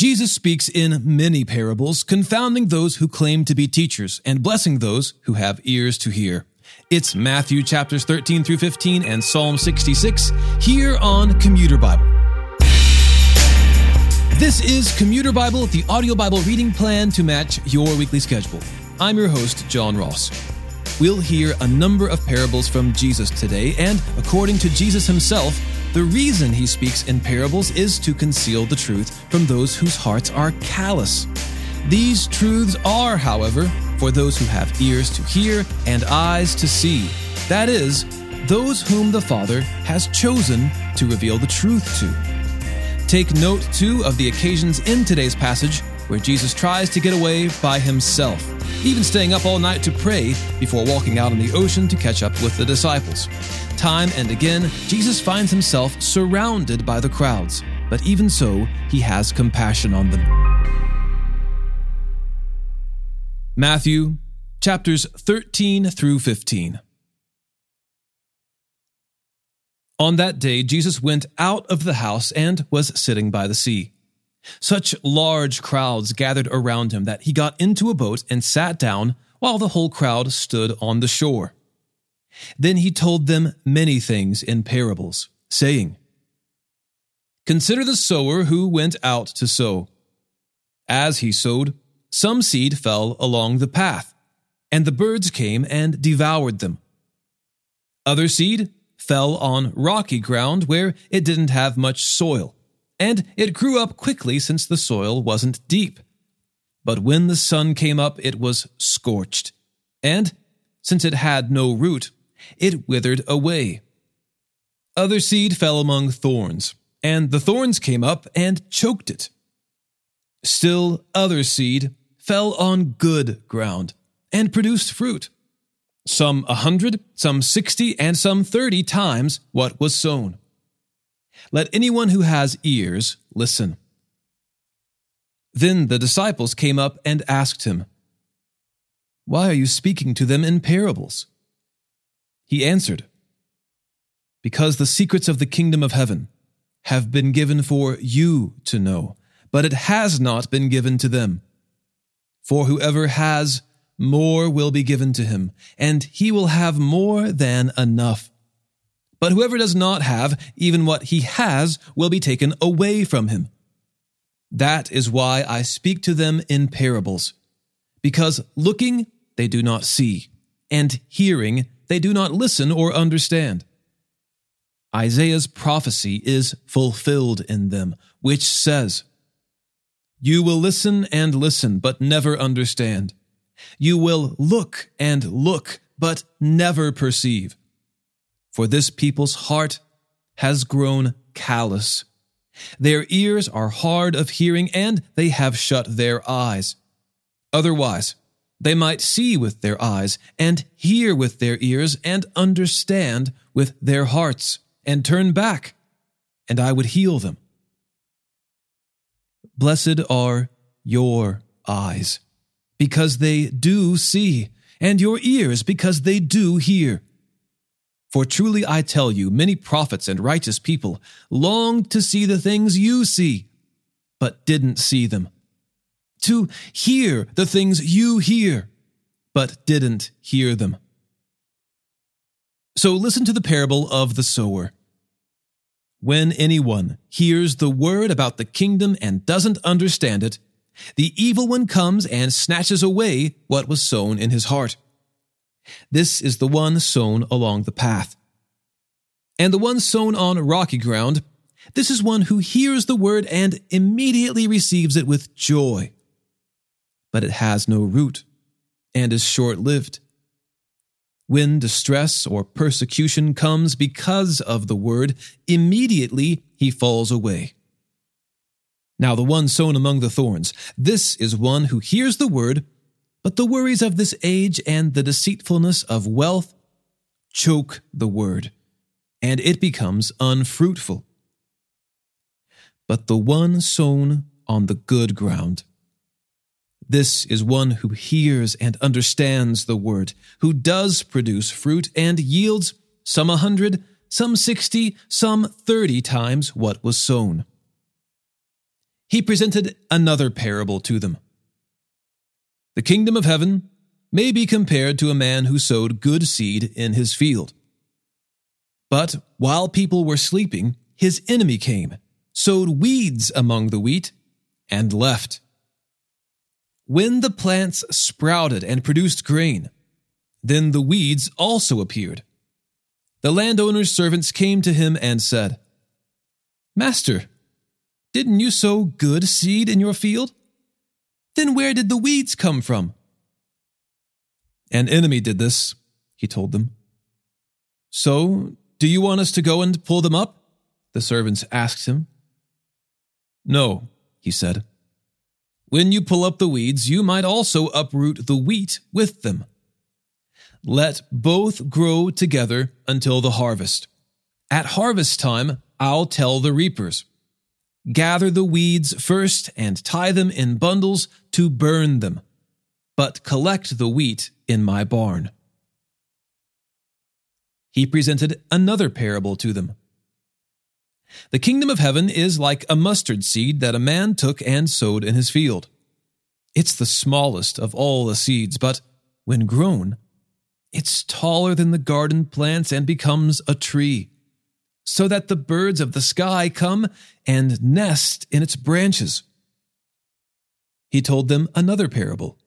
Jesus speaks in many parables, confounding those who claim to be teachers and blessing those who have ears to hear. It's Matthew chapters 13 through 15 and Psalm 66 here on Commuter Bible. This is Commuter Bible, the audio Bible reading plan to match your weekly schedule. I'm your host, John Ross. We'll hear a number of parables from Jesus today, and according to Jesus himself, the reason he speaks in parables is to conceal the truth from those whose hearts are callous. These truths are, however, for those who have ears to hear and eyes to see. That is, those whom the Father has chosen to reveal the truth to. Take note, too, of the occasions in today's passage where Jesus tries to get away by himself, even staying up all night to pray before walking out on the ocean to catch up with the disciples. Time and again, Jesus finds himself surrounded by the crowds, but even so, he has compassion on them. Matthew chapters 13 through 15. On that day, Jesus went out of the house and was sitting by the sea. Such large crowds gathered around him that he got into a boat and sat down while the whole crowd stood on the shore. Then he told them many things in parables, saying, Consider the sower who went out to sow. As he sowed, some seed fell along the path, and the birds came and devoured them. Other seed fell on rocky ground where it didn't have much soil, and it grew up quickly since the soil wasn't deep. But when the sun came up, it was scorched, and since it had no root, it withered away. Other seed fell among thorns, and the thorns came up and choked it. Still other seed fell on good ground and produced fruit, some a hundred, some sixty, and some thirty times what was sown. Let anyone who has ears listen. Then the disciples came up and asked him, Why are you speaking to them in parables? He answered, Because the secrets of the kingdom of heaven have been given for you to know, but it has not been given to them. For whoever has, more will be given to him, and he will have more than enough. But whoever does not have, even what he has, will be taken away from him. That is why I speak to them in parables, because looking they do not see, and hearing they do not listen or understand. Isaiah's prophecy is fulfilled in them, which says, You will listen and listen, but never understand. You will look and look, but never perceive. For this people's heart has grown callous. Their ears are hard of hearing, and they have shut their eyes. Otherwise, they might see with their eyes, and hear with their ears, and understand with their hearts, and turn back, and I would heal them. Blessed are your eyes, because they do see, and your ears, because they do hear. For truly I tell you, many prophets and righteous people longed to see the things you see, but didn't see them to hear the things you hear, but didn't hear them. So listen to the parable of the sower. When anyone hears the word about the kingdom and doesn't understand it, the evil one comes and snatches away what was sown in his heart. This is the one sown along the path. And the one sown on rocky ground, this is one who hears the word and immediately receives it with joy but it has no root and is short lived. When distress or persecution comes because of the word, immediately he falls away. Now, the one sown among the thorns, this is one who hears the word, but the worries of this age and the deceitfulness of wealth choke the word, and it becomes unfruitful. But the one sown on the good ground, this is one who hears and understands the word, who does produce fruit and yields some a hundred, some sixty, some thirty times what was sown. he presented another parable to them. The kingdom of heaven may be compared to a man who sowed good seed in his field. But while people were sleeping, his enemy came, sowed weeds among the wheat, and left. When the plants sprouted and produced grain, then the weeds also appeared. The landowner's servants came to him and said, Master, didn't you sow good seed in your field? Then where did the weeds come from? An enemy did this, he told them. So, do you want us to go and pull them up? The servants asked him. No, he said. When you pull up the weeds, you might also uproot the wheat with them. Let both grow together until the harvest. At harvest time, I'll tell the reapers Gather the weeds first and tie them in bundles to burn them, but collect the wheat in my barn. He presented another parable to them. The kingdom of heaven is like a mustard seed that a man took and sowed in his field. It's the smallest of all the seeds, but when grown, it's taller than the garden plants and becomes a tree, so that the birds of the sky come and nest in its branches. He told them another parable.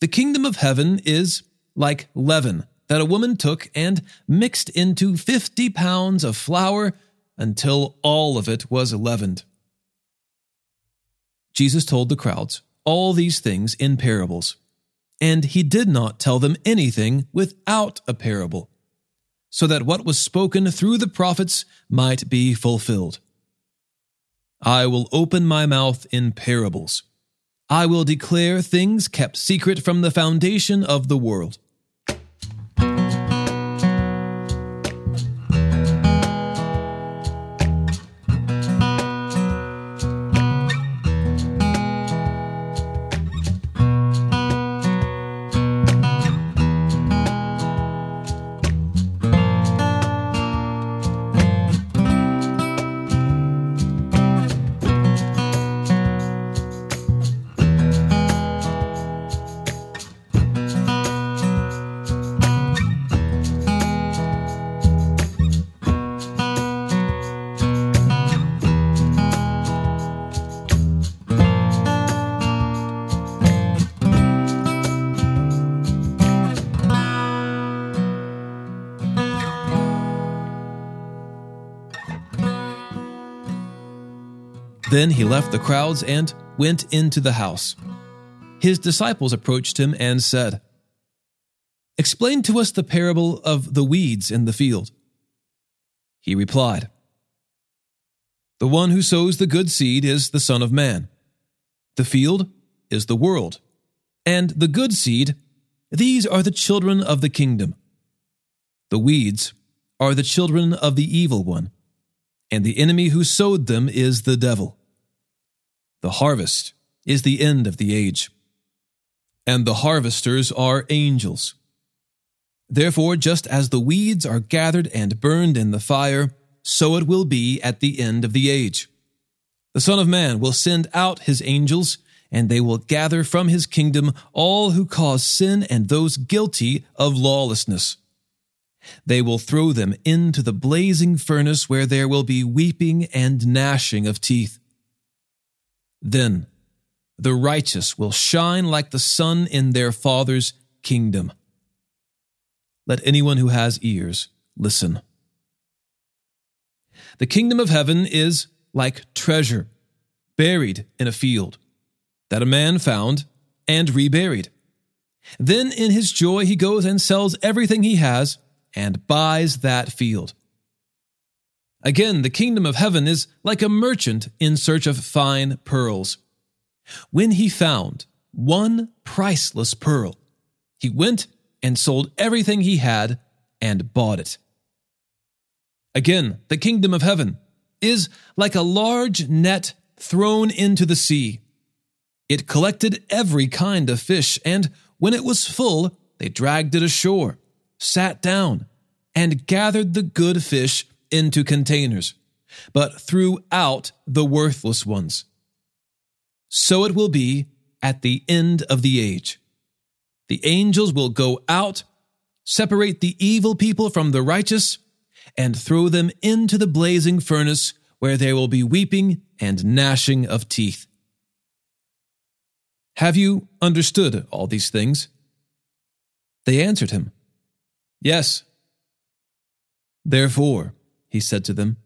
The kingdom of heaven is like leaven that a woman took and mixed into fifty pounds of flour until all of it was leavened. Jesus told the crowds all these things in parables, and he did not tell them anything without a parable, so that what was spoken through the prophets might be fulfilled. I will open my mouth in parables. I will declare things kept secret from the foundation of the world. Then he left the crowds and went into the house. His disciples approached him and said, Explain to us the parable of the weeds in the field. He replied, The one who sows the good seed is the Son of Man. The field is the world. And the good seed, these are the children of the kingdom. The weeds are the children of the evil one, and the enemy who sowed them is the devil. The harvest is the end of the age, and the harvesters are angels. Therefore, just as the weeds are gathered and burned in the fire, so it will be at the end of the age. The Son of Man will send out his angels, and they will gather from his kingdom all who cause sin and those guilty of lawlessness. They will throw them into the blazing furnace where there will be weeping and gnashing of teeth. Then the righteous will shine like the sun in their Father's kingdom. Let anyone who has ears listen. The kingdom of heaven is like treasure buried in a field that a man found and reburied. Then in his joy he goes and sells everything he has and buys that field. Again, the kingdom of heaven is like a merchant in search of fine pearls. When he found one priceless pearl, he went and sold everything he had and bought it. Again, the kingdom of heaven is like a large net thrown into the sea. It collected every kind of fish, and when it was full, they dragged it ashore, sat down, and gathered the good fish into containers, but threw out the worthless ones. So it will be at the end of the age. The angels will go out, separate the evil people from the righteous, and throw them into the blazing furnace where there will be weeping and gnashing of teeth. Have you understood all these things? They answered him, Yes. Therefore, he said to them,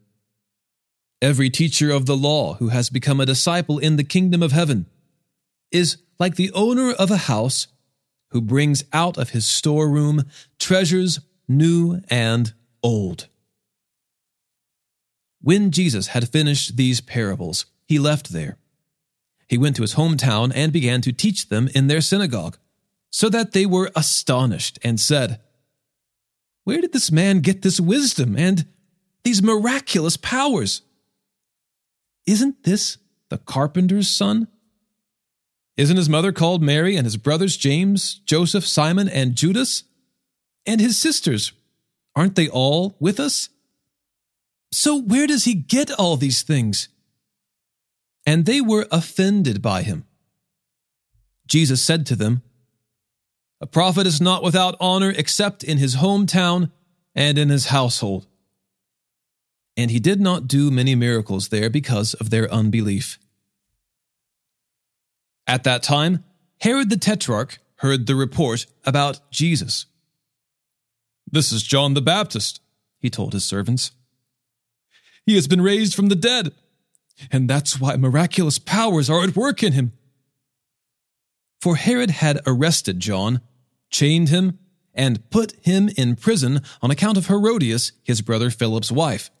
Every teacher of the law who has become a disciple in the kingdom of heaven is like the owner of a house who brings out of his storeroom treasures new and old. When Jesus had finished these parables, he left there. He went to his hometown and began to teach them in their synagogue, so that they were astonished and said, Where did this man get this wisdom and these miraculous powers? Isn't this the carpenter's son? Isn't his mother called Mary and his brothers James, Joseph, Simon, and Judas? And his sisters, aren't they all with us? So where does he get all these things? And they were offended by him. Jesus said to them, A prophet is not without honor except in his hometown and in his household. And he did not do many miracles there because of their unbelief. At that time, Herod the Tetrarch heard the report about Jesus. This is John the Baptist, he told his servants. He has been raised from the dead, and that's why miraculous powers are at work in him. For Herod had arrested John, chained him, and put him in prison on account of Herodias, his brother Philip's wife,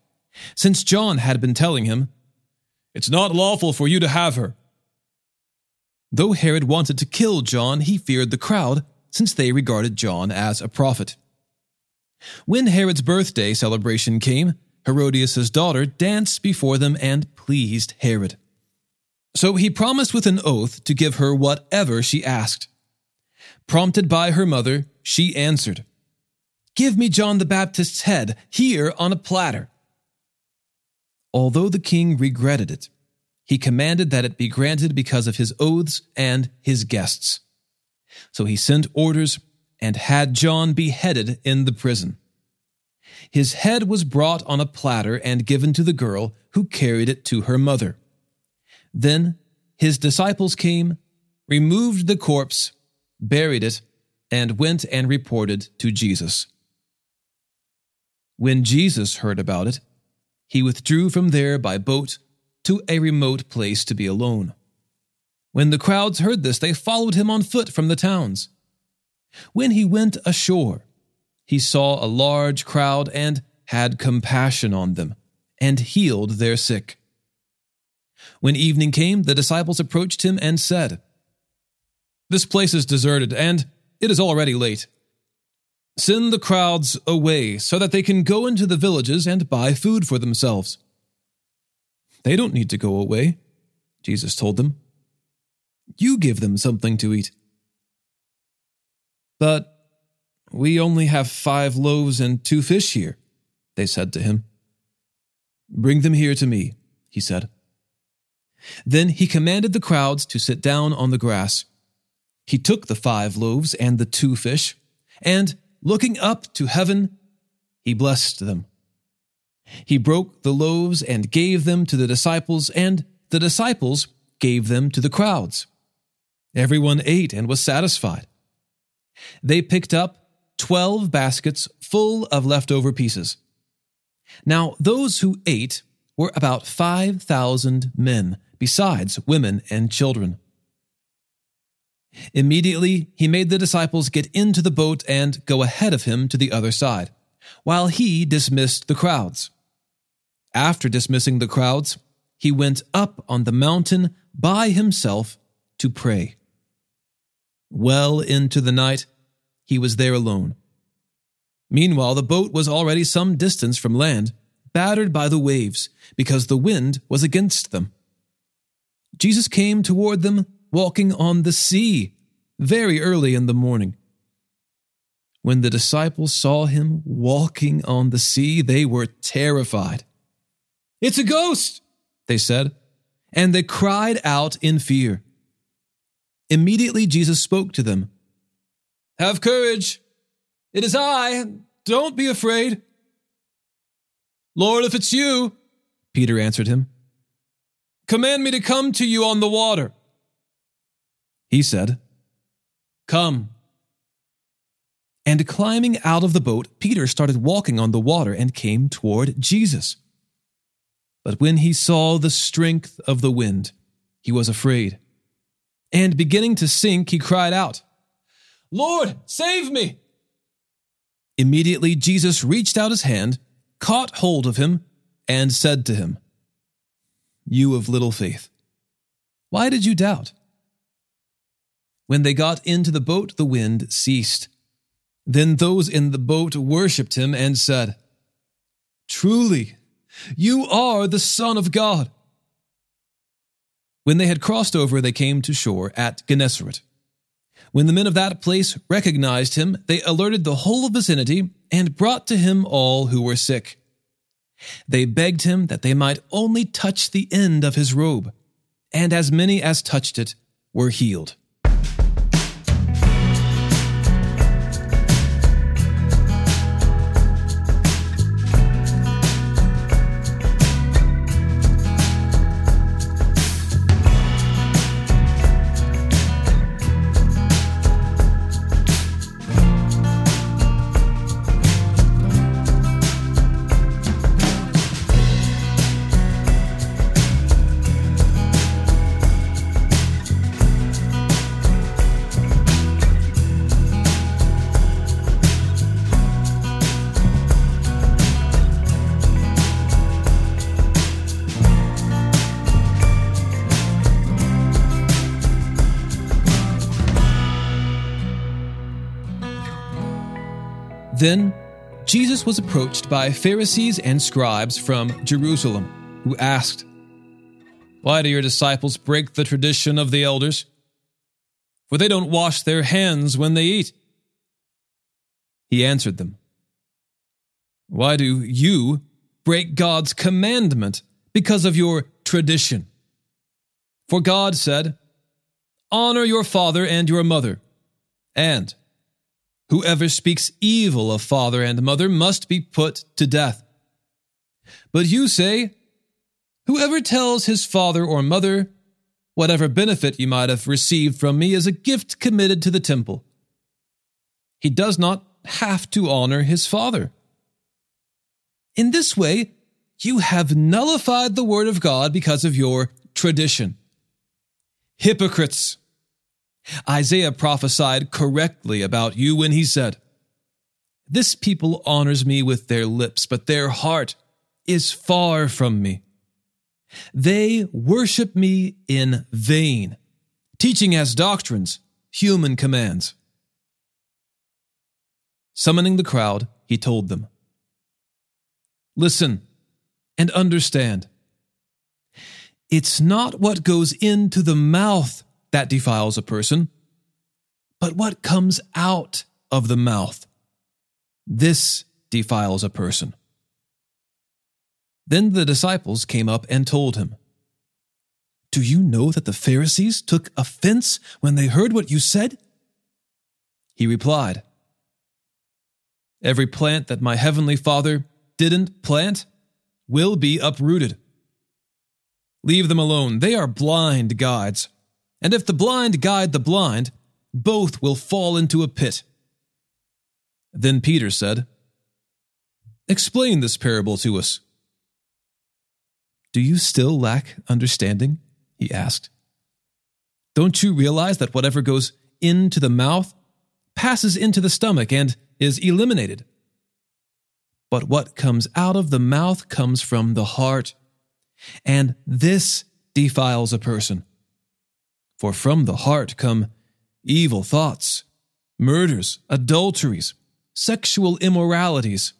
since John had been telling him, It's not lawful for you to have her. Though Herod wanted to kill John, he feared the crowd, since they regarded John as a prophet. When Herod's birthday celebration came, Herodias' daughter danced before them and pleased Herod. So he promised with an oath to give her whatever she asked. Prompted by her mother, she answered, Give me John the Baptist's head here on a platter. Although the king regretted it, he commanded that it be granted because of his oaths and his guests. So he sent orders and had John beheaded in the prison. His head was brought on a platter and given to the girl, who carried it to her mother. Then his disciples came, removed the corpse, buried it, and went and reported to Jesus. When Jesus heard about it, he withdrew from there by boat to a remote place to be alone. When the crowds heard this, they followed him on foot from the towns. When he went ashore, he saw a large crowd and had compassion on them, and healed their sick. When evening came, the disciples approached him and said, This place is deserted, and it is already late. Send the crowds away so that they can go into the villages and buy food for themselves. They don't need to go away, Jesus told them. You give them something to eat. But we only have five loaves and two fish here, they said to him. Bring them here to me, he said. Then he commanded the crowds to sit down on the grass. He took the five loaves and the two fish, and, looking up to heaven, he blessed them. He broke the loaves and gave them to the disciples, and the disciples gave them to the crowds. Everyone ate and was satisfied. They picked up twelve baskets full of leftover pieces. Now, those who ate were about 5,000 men, besides women and children. Immediately, he made the disciples get into the boat and go ahead of him to the other side, while he dismissed the crowds. After dismissing the crowds, he went up on the mountain by himself to pray. Well into the night, he was there alone. Meanwhile, the boat was already some distance from land, battered by the waves, because the wind was against them. Jesus came toward them, walking on the sea, very early in the morning. When the disciples saw him walking on the sea, they were terrified. It's a ghost, they said, and they cried out in fear. Immediately Jesus spoke to them. Have courage. It is I. Don't be afraid. Lord, if it's you, Peter answered him, command me to come to you on the water. He said, Come. And climbing out of the boat, Peter started walking on the water and came toward Jesus. But when he saw the strength of the wind, he was afraid. And beginning to sink, he cried out, Lord, save me! Immediately Jesus reached out his hand, caught hold of him, and said to him, You of little faith, why did you doubt? When they got into the boat, the wind ceased. Then those in the boat worshipped him and said, Truly, you are the Son of God. When they had crossed over, they came to shore at Gennesaret. When the men of that place recognized him, they alerted the whole vicinity and brought to him all who were sick. They begged him that they might only touch the end of his robe, and as many as touched it were healed. Then Jesus was approached by Pharisees and scribes from Jerusalem, who asked, Why do your disciples break the tradition of the elders? For they don't wash their hands when they eat. He answered them, Why do you break God's commandment because of your tradition? For God said, Honor your father and your mother, and Whoever speaks evil of father and mother must be put to death. But you say, Whoever tells his father or mother, Whatever benefit you might have received from me is a gift committed to the temple. He does not have to honor his father. In this way, you have nullified the word of God because of your tradition. Hypocrites! Isaiah prophesied correctly about you when he said, This people honors me with their lips, but their heart is far from me. They worship me in vain, teaching as doctrines human commands. Summoning the crowd, he told them, Listen and understand. It's not what goes into the mouth that defiles a person, but what comes out of the mouth. This defiles a person. Then the disciples came up and told him, Do you know that the Pharisees took offense when they heard what you said? He replied, Every plant that my heavenly Father didn't plant will be uprooted. Leave them alone. They are blind guides. And if the blind guide the blind, both will fall into a pit. Then Peter said, Explain this parable to us. Do you still lack understanding? He asked. Don't you realize that whatever goes into the mouth passes into the stomach and is eliminated? But what comes out of the mouth comes from the heart, and this defiles a person. For from the heart come evil thoughts, murders, adulteries, sexual immoralities,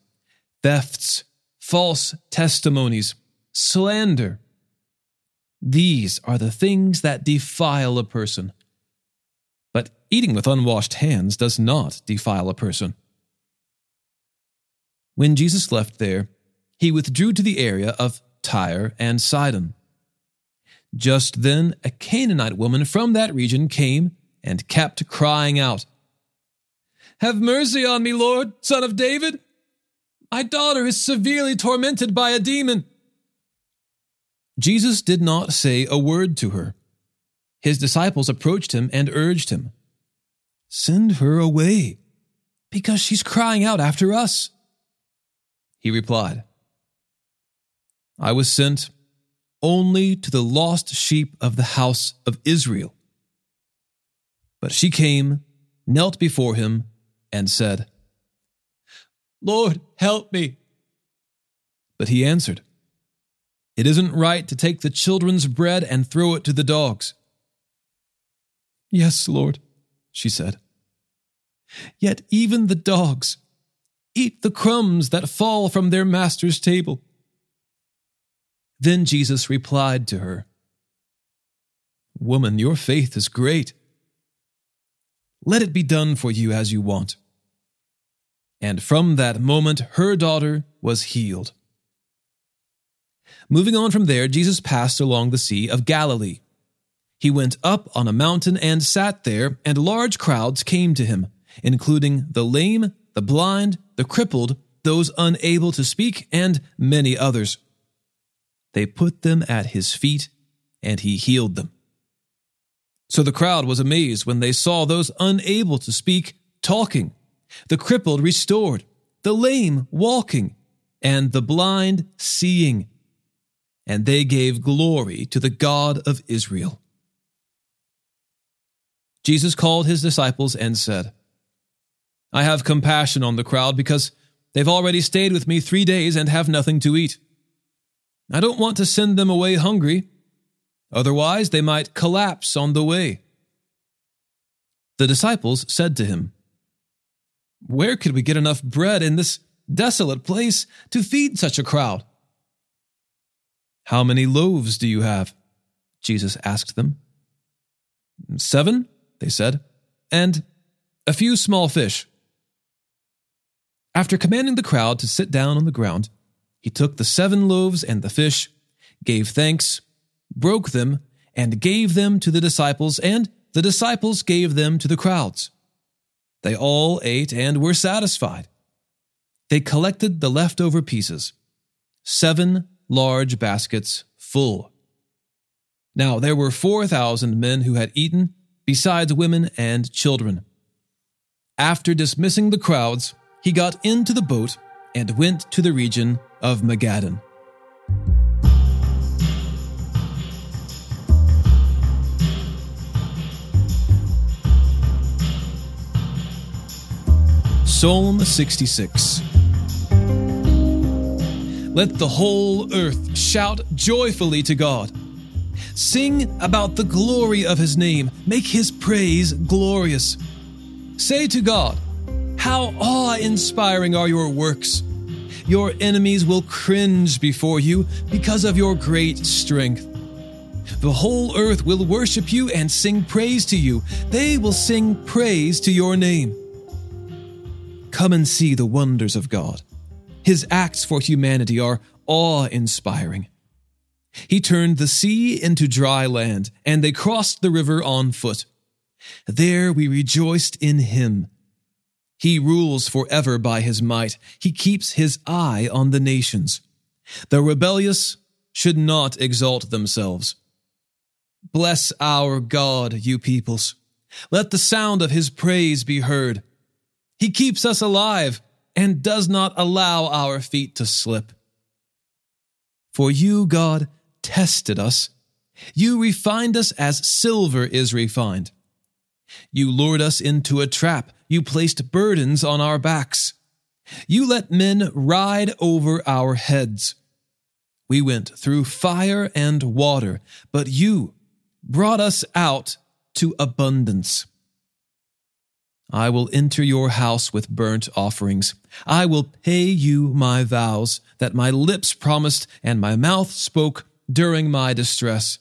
thefts, false testimonies, slander. These are the things that defile a person. But eating with unwashed hands does not defile a person. When Jesus left there, he withdrew to the area of Tyre and Sidon. Just then, a Canaanite woman from that region came and kept crying out, Have mercy on me, Lord, son of David! My daughter is severely tormented by a demon. Jesus did not say a word to her. His disciples approached him and urged him, Send her away, because she's crying out after us. He replied, I was sent only to the lost sheep of the house of Israel. But she came, knelt before him, and said, Lord, help me. But he answered, It isn't right to take the children's bread and throw it to the dogs. Yes, Lord, she said. Yet even the dogs eat the crumbs that fall from their master's table. Then Jesus replied to her, Woman, your faith is great. Let it be done for you as you want. And from that moment, her daughter was healed. Moving on from there, Jesus passed along the Sea of Galilee. He went up on a mountain and sat there, and large crowds came to him, including the lame, the blind, the crippled, those unable to speak, and many others. They put them at his feet, and he healed them. So the crowd was amazed when they saw those unable to speak talking, the crippled restored, the lame walking, and the blind seeing. And they gave glory to the God of Israel. Jesus called his disciples and said, I have compassion on the crowd because they've already stayed with me three days and have nothing to eat. I don't want to send them away hungry. Otherwise, they might collapse on the way. The disciples said to him, Where could we get enough bread in this desolate place to feed such a crowd? How many loaves do you have? Jesus asked them. Seven, they said, and a few small fish. After commanding the crowd to sit down on the ground, he took the seven loaves and the fish, gave thanks, broke them, and gave them to the disciples, and the disciples gave them to the crowds. They all ate and were satisfied. They collected the leftover pieces, seven large baskets full. Now there were 4,000 men who had eaten, besides women and children. After dismissing the crowds, he got into the boat and went to the region of Magadan. Psalm 66 Let the whole earth shout joyfully to God. Sing about the glory of his name, make his praise glorious. Say to God, How awe inspiring are your works! Your enemies will cringe before you because of your great strength. The whole earth will worship you and sing praise to you. They will sing praise to your name. Come and see the wonders of God. His acts for humanity are awe inspiring. He turned the sea into dry land, and they crossed the river on foot. There we rejoiced in him. He rules forever by his might. He keeps his eye on the nations. The rebellious should not exalt themselves. Bless our God, you peoples. Let the sound of his praise be heard. He keeps us alive and does not allow our feet to slip. For you, God, tested us. You refined us as silver is refined. You lured us into a trap. You placed burdens on our backs. You let men ride over our heads. We went through fire and water, but you brought us out to abundance. I will enter your house with burnt offerings. I will pay you my vows that my lips promised and my mouth spoke during my distress.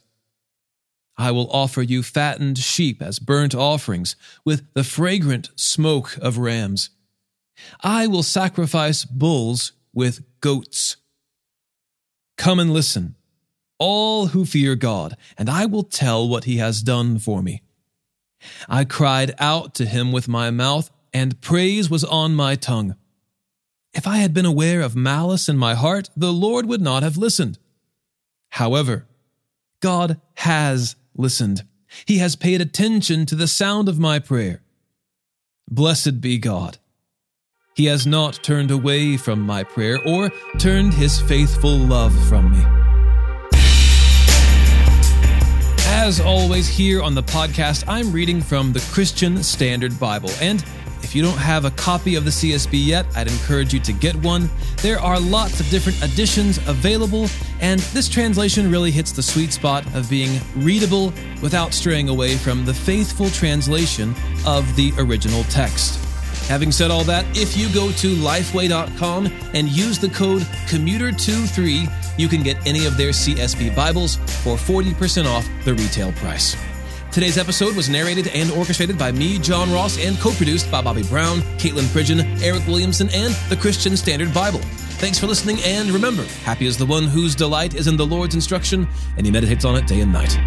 I will offer you fattened sheep as burnt offerings, with the fragrant smoke of rams. I will sacrifice bulls with goats. Come and listen, all who fear God, and I will tell what he has done for me. I cried out to him with my mouth, and praise was on my tongue. If I had been aware of malice in my heart, the Lord would not have listened. However, God has listened. He has paid attention to the sound of my prayer. Blessed be God. He has not turned away from my prayer or turned his faithful love from me. As always, here on the podcast, I'm reading from the Christian Standard Bible. And if you don't have a copy of the CSB yet, I'd encourage you to get one. There are lots of different editions available, and this translation really hits the sweet spot of being readable without straying away from the faithful translation of the original text. Having said all that, if you go to lifeway.com and use the code commuter23, you can get any of their CSB Bibles for 40% off the retail price. Today's episode was narrated and orchestrated by me, John Ross, and co produced by Bobby Brown, Katelyn Pridgeon, Eric Williamson, and the Christian Standard Bible. Thanks for listening, and remember, happy is the one whose delight is in the Lord's instruction, and he meditates on it day and night.